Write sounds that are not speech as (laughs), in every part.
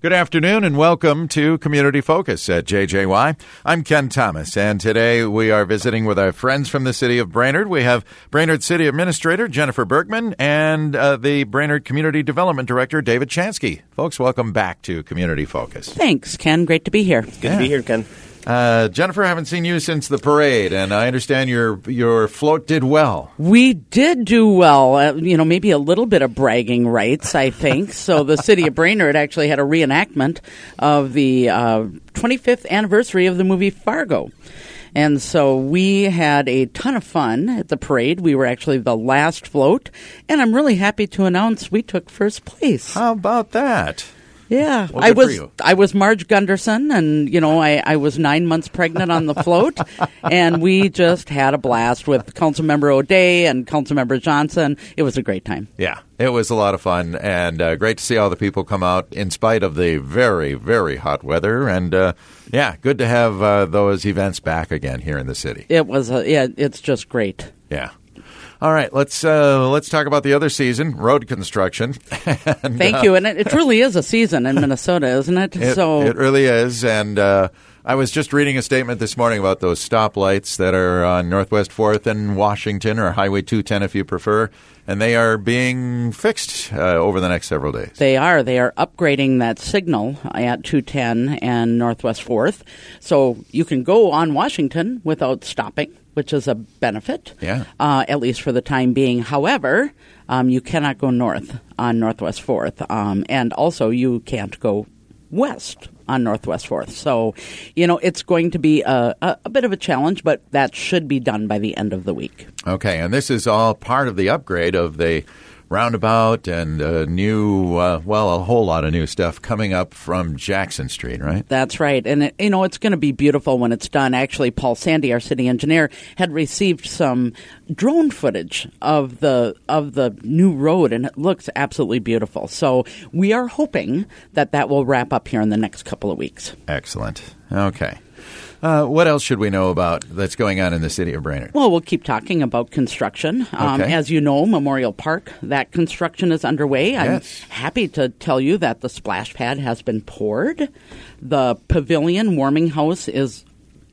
Good afternoon and welcome to Community Focus at JJY. I'm Ken Thomas and today we are visiting with our friends from the city of Brainerd. We have Brainerd City Administrator Jennifer Bergman and uh, the Brainerd Community Development Director David Chansky. Folks, welcome back to Community Focus. Thanks, Ken. Great to be here. Good yeah. to be here, Ken. Uh, Jennifer, I haven't seen you since the parade, and I understand your your float did well. We did do well. Uh, you know, maybe a little bit of bragging rights, I think. so the city of Brainerd actually had a reenactment of the uh, 25th anniversary of the movie Fargo. And so we had a ton of fun at the parade. We were actually the last float, and I'm really happy to announce we took first place. How about that? Yeah, well, I was I was Marge Gunderson, and you know I, I was nine months pregnant on the float, (laughs) and we just had a blast with Councilmember O'Day and Councilmember Johnson. It was a great time. Yeah, it was a lot of fun, and uh, great to see all the people come out in spite of the very very hot weather. And uh, yeah, good to have uh, those events back again here in the city. It was a, yeah, it's just great. Yeah. All right, let's uh, let's talk about the other season, road construction. (laughs) and, Thank uh, you, and it, it, truly is a season in Minnesota, isn't it? (laughs) it so it really is, and uh, I was just reading a statement this morning about those stoplights that are on Northwest Fourth and Washington, or Highway 210, if you prefer, and they are being fixed uh, over the next several days. They are. They are upgrading that signal at 210 and Northwest Fourth, so you can go on Washington without stopping which is a benefit, yeah. Uh, at least for the time being. However, um, you cannot go north on Northwest Fourth, um, and also you can't go west on Northwest Fourth. So, you know, it's going to be a, a, a, bit of a challenge, but that should be done by the end of the week. Okay, and this is all part of the upgrade of the roundabout and a new, uh, well, a whole lot of new stuff coming up from Jackson Street, right? That's right. And, it, you know, it's going to be beautiful when it's done. Actually, Paul Sandy, our city engineer, had received some drone footage of the of the new road and it looks absolutely beautiful. So, we are hoping that that will wrap up here in the next couple of weeks. Excellent. Okay. Uh, what else should we know about that's going on in the city of Brainerd? Well, we'll keep talking about construction. Um, okay. As you know, Memorial Park, that construction is underway. Yes. I'm happy to tell you that the splash pad has been poured. The pavilion warming house is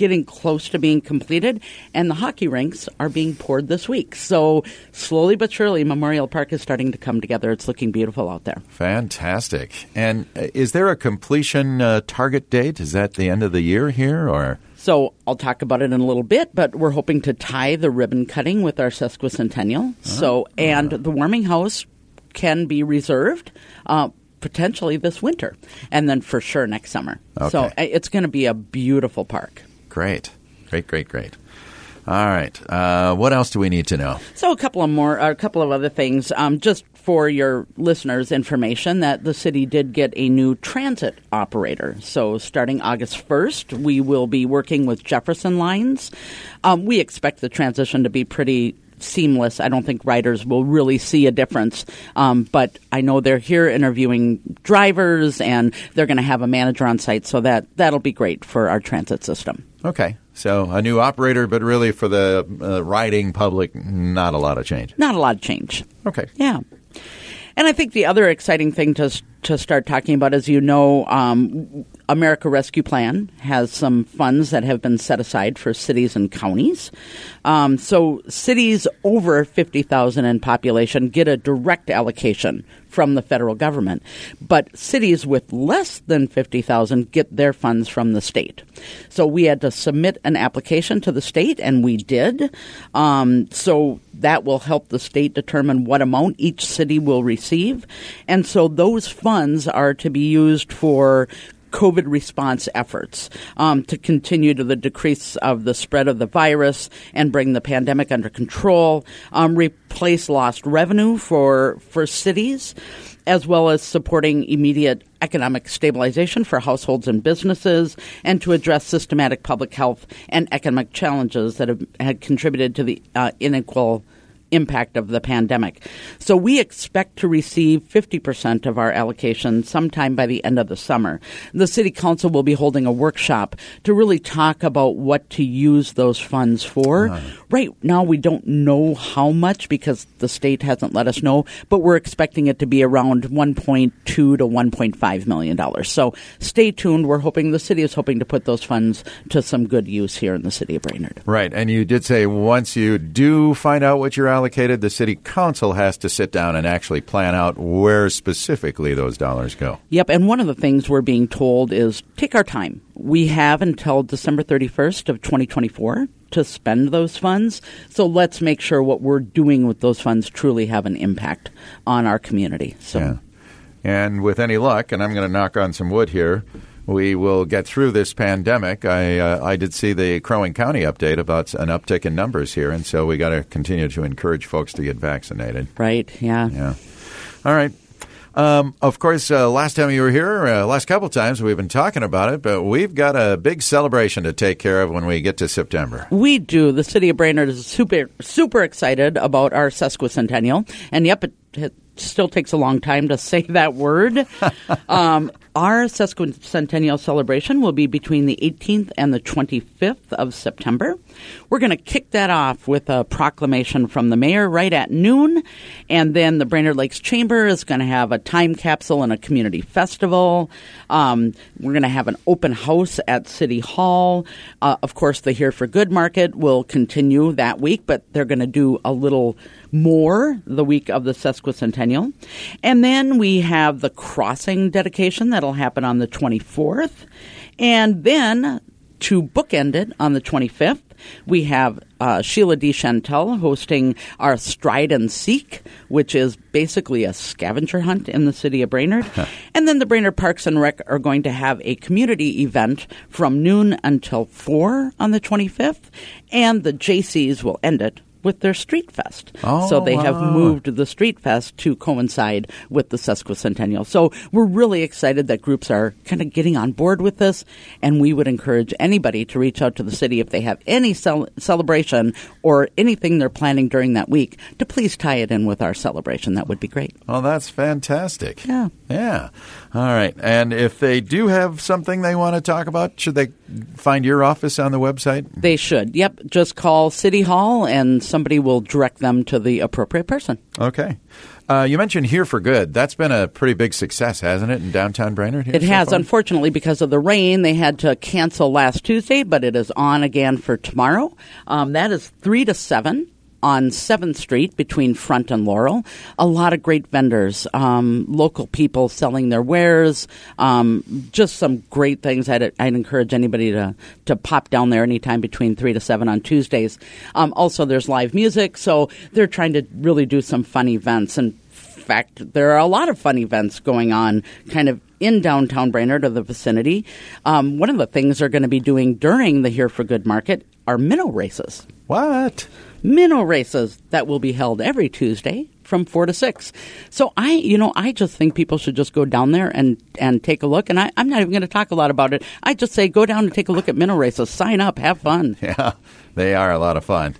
getting close to being completed, and the hockey rinks are being poured this week. So slowly but surely, Memorial Park is starting to come together. It's looking beautiful out there. Fantastic. And uh, is there a completion uh, target date? Is that the end of the year here, or? So I'll talk about it in a little bit, but we're hoping to tie the ribbon cutting with our sesquicentennial. Oh. So and the warming house can be reserved. Uh, potentially this winter, and then for sure next summer. Okay. So it's going to be a beautiful park. Great, great, great, great. All right. Uh, what else do we need to know? So a couple of more, a couple of other things. Um, just for your listeners' information, that the city did get a new transit operator. So starting August first, we will be working with Jefferson Lines. Um, we expect the transition to be pretty seamless. I don't think riders will really see a difference. Um, but I know they're here interviewing drivers, and they're going to have a manager on site, so that that'll be great for our transit system. Okay. So a new operator, but really for the uh, riding public, not a lot of change. Not a lot of change. Okay. Yeah. And I think the other exciting thing to to start talking about, as you know, um, America Rescue Plan has some funds that have been set aside for cities and counties. Um, so cities over 50,000 in population get a direct allocation from the federal government, but cities with less than 50,000 get their funds from the state. So we had to submit an application to the state, and we did. Um, so that will help the state determine what amount each city will receive. And so those funds are to be used for COVID response efforts um, to continue to the decrease of the spread of the virus and bring the pandemic under control, um, replace lost revenue for for cities, as well as supporting immediate economic stabilization for households and businesses, and to address systematic public health and economic challenges that have had contributed to the uh, unequal impact of the pandemic. So we expect to receive 50% of our allocation sometime by the end of the summer. The City Council will be holding a workshop to really talk about what to use those funds for. Uh-huh. Right now, we don't know how much because the state hasn't let us know, but we're expecting it to be around 1.2 to 1.5 million dollars. So stay tuned. We're hoping the city is hoping to put those funds to some good use here in the city of Brainerd. Right, and you did say once you do find out what you're allocated, the city council has to sit down and actually plan out where specifically those dollars go. Yep, and one of the things we're being told is take our time. We have until December 31st of 2024 to spend those funds. So let's make sure what we're doing with those funds truly have an impact on our community. So yeah. And with any luck, and I'm going to knock on some wood here, we will get through this pandemic. I uh, I did see the Crow Wing County update about an uptick in numbers here, and so we got to continue to encourage folks to get vaccinated. Right. Yeah. Yeah. All right. Um, of course, uh, last time you were here, uh, last couple times we've been talking about it, but we've got a big celebration to take care of when we get to September. We do. The city of Brainerd is super super excited about our sesquicentennial, and yep, it, it still takes a long time to say (laughs) that word. um, our sesquicentennial celebration will be between the 18th and the 25th of September. We're going to kick that off with a proclamation from the mayor right at noon, and then the Brainerd Lakes Chamber is going to have a time capsule and a community festival. Um, we're going to have an open house at City Hall. Uh, of course, the Here for Good market will continue that week, but they're going to do a little more the week of the sesquicentennial. And then we have the crossing dedication that'll happen on the 24th. And then to bookend it on the 25th, we have uh, Sheila DeChantal hosting our Stride and Seek, which is basically a scavenger hunt in the city of Brainerd. and then the Brainerd Parks and Rec are going to have a community event from noon until 4 on the 25th, and the Jaycees will end it with their Street Fest. Oh, so they wow. have moved the Street Fest to coincide with the sesquicentennial. So we're really excited that groups are kind of getting on board with this, and we would encourage anybody to reach out to the city if they have any cel- celebration or anything they're planning during that week to please tie it in with our celebration. That would be great. Well, that's fantastic. Yeah. Yeah. All right. And if they do have something they want to talk about, should they find your office on the website? They should. Yep. Just call City Hall and somebody will direct them to the appropriate person. Okay. Uh, you mentioned Here for Good. That's been a pretty big success, hasn't it, in downtown Brainerd? It so has. far? Unfortunately, because of the rain, they had to cancel last Tuesday, but it is on again for tomorrow. Um, that is 3 to 7 on 7th Street between Front and Laurel. A lot of great vendors, um, local people selling their wares, um, just some great things. I'd, I'd, encourage anybody to, to pop down there anytime between 3 to 7 on Tuesdays. Um, also, there's live music, so they're trying to really do some fun events. And fact, there are a lot of fun events going on kind of in downtown Brainerd or the vicinity. Um, one of the things they're going to be doing during the Here for Good market are minnow races. What? Minnow races that will be held every Tuesday from four to six. So I, you know, I just think people should just go down there and and take a look. And I, I'm not even going to talk a lot about it. I just say go down and take a look at minnow races. Sign up, have fun. (laughs) Yeah, they are a lot of fun.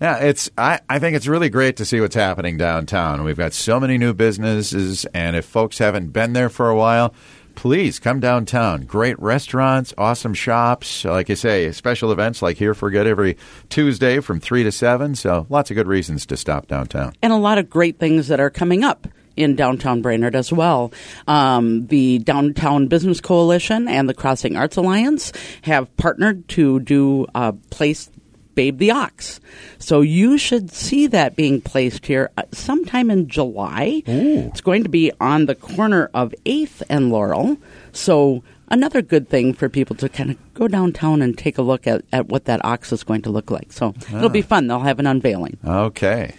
Yeah, it's I, I think it's really great to see what's happening downtown. We've got so many new businesses, and if folks haven't been there for a while, please come downtown. Great restaurants, awesome shops. Like I say, special events like Here for Good every Tuesday from 3 to 7. So lots of good reasons to stop downtown. And a lot of great things that are coming up in downtown Brainerd as well. Um, the Downtown Business Coalition and the Crossing Arts Alliance have partnered to do a place Babe the Ox. So you should see that being placed here uh, sometime in July. Ooh. It's going to be on the corner of 8th and Laurel. So another good thing for people to kind of go downtown and take a look at, at what that ox is going to look like. So it'll be fun. They'll have an unveiling. Okay.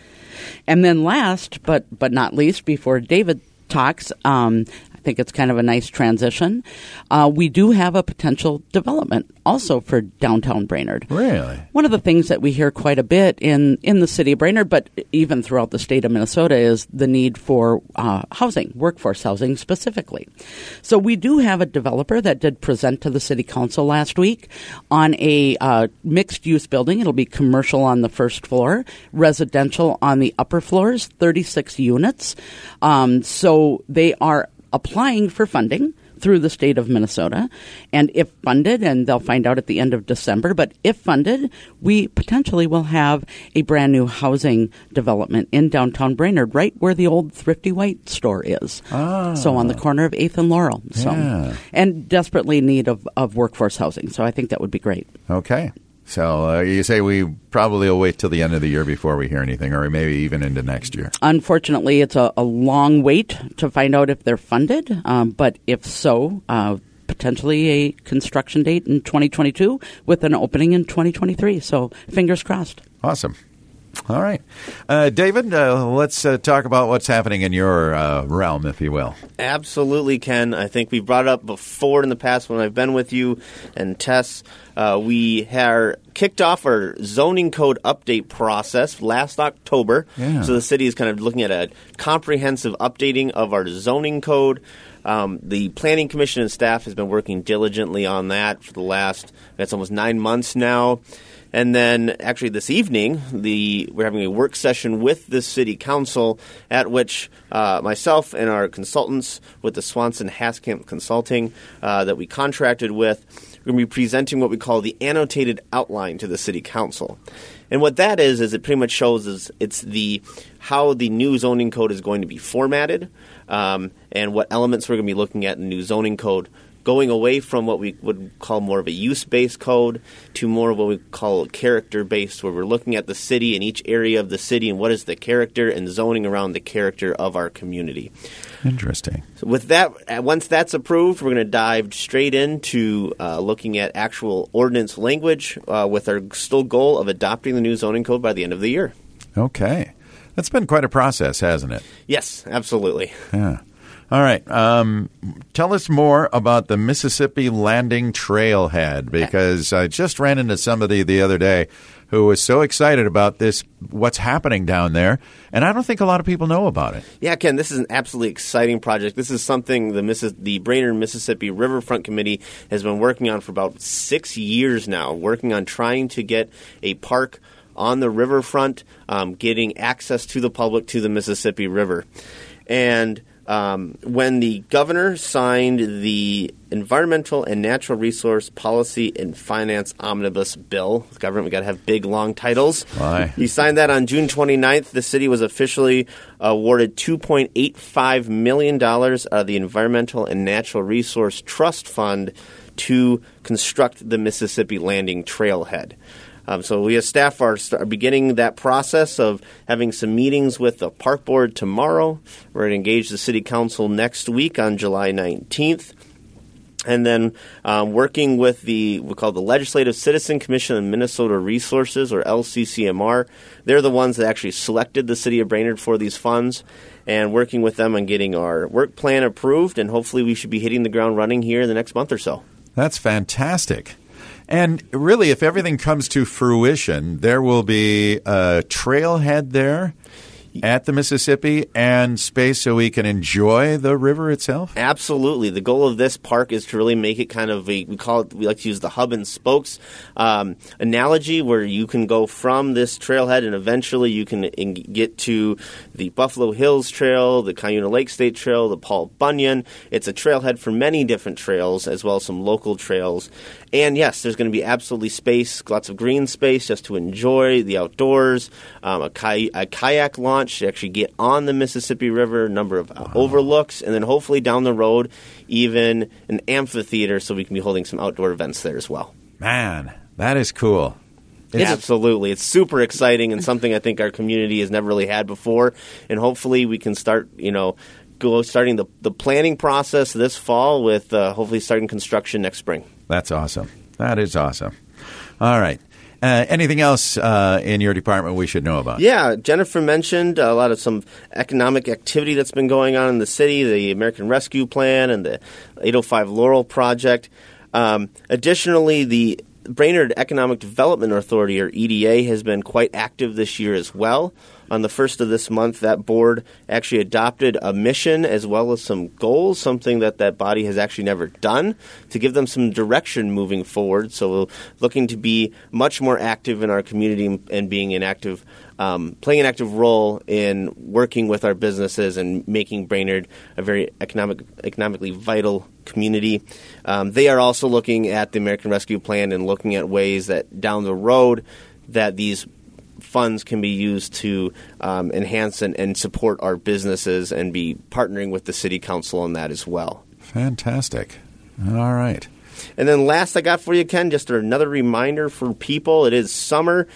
And then last but but not least, before David talks, um, I think it's kind of a nice transition. Uh, we do have a potential development also for downtown Brainerd. Really? One of the things that we hear quite a bit in, in the city of Brainerd, but even throughout the state of Minnesota, is the need for uh, housing, workforce housing specifically. So we do have a developer that did present to the city council last week on a uh, mixed use building. It'll be commercial on the first floor, residential on the upper floors, 36 units. Um, so they are applying for funding through the state of Minnesota. And if funded, and they'll find out at the end of December, but if funded, we potentially will have a brand new housing development in downtown Brainerd, right where the old Thrifty White store is. Ah. So on the corner of 8th and Laurel. So, Yeah. And desperately in need of, of workforce housing. So I think that would be great. Okay. So uh, you say we probably will wait till the end of the year before we hear anything, or maybe even into next year. Unfortunately, it's a, a long wait to find out if they're funded, um, but if so, uh, potentially a construction date in 2022 with an opening in 2023. So fingers crossed. Awesome. All right. Uh, David, uh, let's uh, talk about what's happening in your uh, realm, if you will. Absolutely, Ken. I think we've brought it up before in the past when I've been with you and Tess. Uh, we have kicked off our zoning code update process last October. Yeah. So the city is kind of looking at a comprehensive updating of our zoning code. Um, the Planning Commission and staff has been working diligently on that for the last, that's almost nine months now. And then, actually, this evening, the we're having a work session with the city council, at which uh, myself and our consultants with the Swanson Haskamp Consulting uh, that we contracted with, we're going to be presenting what we call the annotated outline to the city council. And what that is is it pretty much shows is it's the how the new zoning code is going to be formatted, um, and what elements we're going to be looking at in the new zoning code going away from what we would call more of a use based code to more of what we call character based, where we're looking at the city and each area of the city and what is the character and zoning around the character of our community. Interesting. So with that, uh, once that's approved, we're going to dive straight into uh, looking at actual ordinance language uh, with our still goal of adopting the new zoning code by the end of the year. Okay. That's been quite a process, hasn't it? Yes, absolutely. Yeah. All right. Um, tell us more about the Mississippi Landing Trailhead because I just ran into somebody the other day who was so excited about this, what's happening down there, and I don't think a lot of people know about it. Yeah, Ken, this is an absolutely exciting project. This is something the Missis- the Brainerd Mississippi Riverfront Committee has been working on for about six years now, working on trying to get a park on the riverfront, um, getting access to the public to the Mississippi River. And um, when the governor signed the Environmental and Natural Resource Policy and Finance Omnibus Bill, the government, we got to have big, long titles. Why? He signed that on June 29th. The city was officially awarded $2.85 million of the Environmental and Natural Resource Trust Fund to construct the Mississippi Landing Trailhead. Um, so we as staff are, are beginning that process of having some meetings with the park board tomorrow. We're going to engage the city council next week on July 19th and then um, working with the we call the Legislative Citizen Commission on Minnesota Resources or LCCMR. They're the ones that actually selected the city of Brainerd for these funds, and working with them on getting our work plan approved, and hopefully we should be hitting the ground running here in the next month or so. That's fantastic. And really, if everything comes to fruition, there will be a trailhead there at the Mississippi and space so we can enjoy the river itself. Absolutely. The goal of this park is to really make it kind of a, we call it, we like to use the hub and spokes um, analogy where you can go from this trailhead and eventually you can get to the Buffalo Hills Trail, the Cuyuna Lake State Trail, the Paul Bunyan. It's a trailhead for many different trails as well as some local trails. And yes, there's going to be absolutely space, lots of green space just to enjoy the outdoors, um, a, ki- a kayak launch to actually get on the Mississippi River, a number of uh, overlooks, and then hopefully down the road, even an amphitheater so we can be holding some outdoor events there as well. Man, that is cool. It's- Absolutely. It's super exciting and something I think our community has never really had before. And hopefully we can start, you know, go starting the, the planning process this fall with uh, hopefully starting construction next spring. That's awesome. That is awesome. All right. Uh, anything else uh, in your department we should know about? Yeah, Jennifer mentioned a lot of some economic activity that's been going on in the city, the American Rescue Plan and the 805 Laurel Project. Um, additionally, the Brainerd Economic Development Authority, or EDA, has been quite active this year as well. On the first of this month, that board actually adopted a mission as well as some goals, something that that body has actually never done, to give them some direction moving forward. So, looking to be much more active in our community and being an active um, playing an active role in working with our businesses and making Brainerd a very economic, economically vital community. Um, they are also looking at the American Rescue Plan and looking at ways that down the road that these funds can be used to um, enhance and, and support our businesses and be partnering with the city council on that as well. Fantastic. All right. And then last I got for you, Ken, just another reminder for people. It is summer.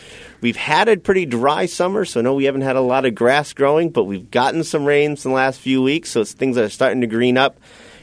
We've had a pretty dry summer, so no, we haven't had a lot of grass growing, but we've gotten some rains in the last few weeks, so it's things that are starting to green up.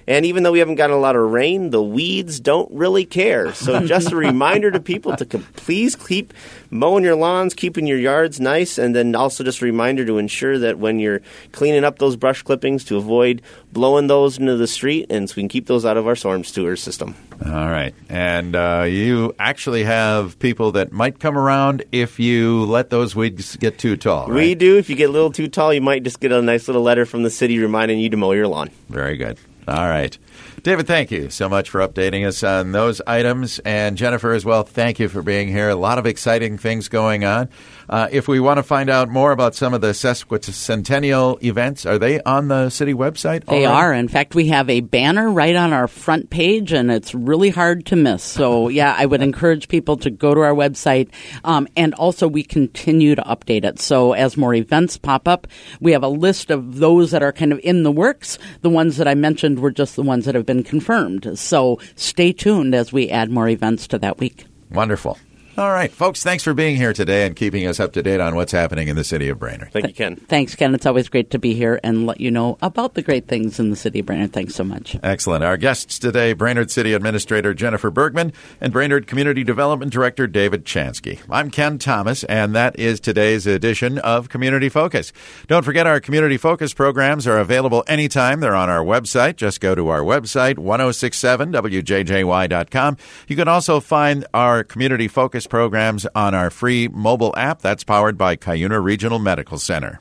And even though we haven't gotten a lot of rain, the weeds don't really care. So (laughs) just a reminder to people to please keep mowing your lawns, keeping your yards nice, and then also just a reminder to ensure that when you're cleaning up those brush clippings to avoid blowing those into the street and so we can keep those out of our storm sewer system. All right. And uh, you actually have people that might come around if you let those weeds get too tall. Right? We do. If you get a little too tall, you might just get a nice little letter from the city reminding you to mow your lawn. Very good. All right. David, thank you so much for updating us on those items. And Jennifer, as well, thank you for being here. A lot of exciting things going on. Uh, if we want to find out more about some of the sesquicentennial events, are they on the city website? They are. In fact, we have a banner right on our front page, and it's really hard to miss. So, yeah, I would encourage people to go to our website. Um, and also, we continue to update it. So, as more events pop up, we have a list of those that are kind of in the works. The ones that I mentioned were just the ones that have been confirmed. So, stay tuned as we add more events to that week. Wonderful. All right, folks, thanks for being here today and keeping us up to date on what's happening in the city of Brainerd. Thank you, Ken. Thanks, Ken. It's always great to be here and let you know about the great things in the city of Brainerd. Thanks so much. Excellent. Our guests today Brainerd City Administrator Jennifer Bergman and Brainerd Community Development Director David Chansky. I'm Ken Thomas, and that is today's edition of Community Focus. Don't forget our Community Focus programs are available anytime. They're on our website. Just go to our website, 1067wjjy.com. You can also find our Community Focus programs on our free mobile app that's powered by Cuyuna Regional Medical Center.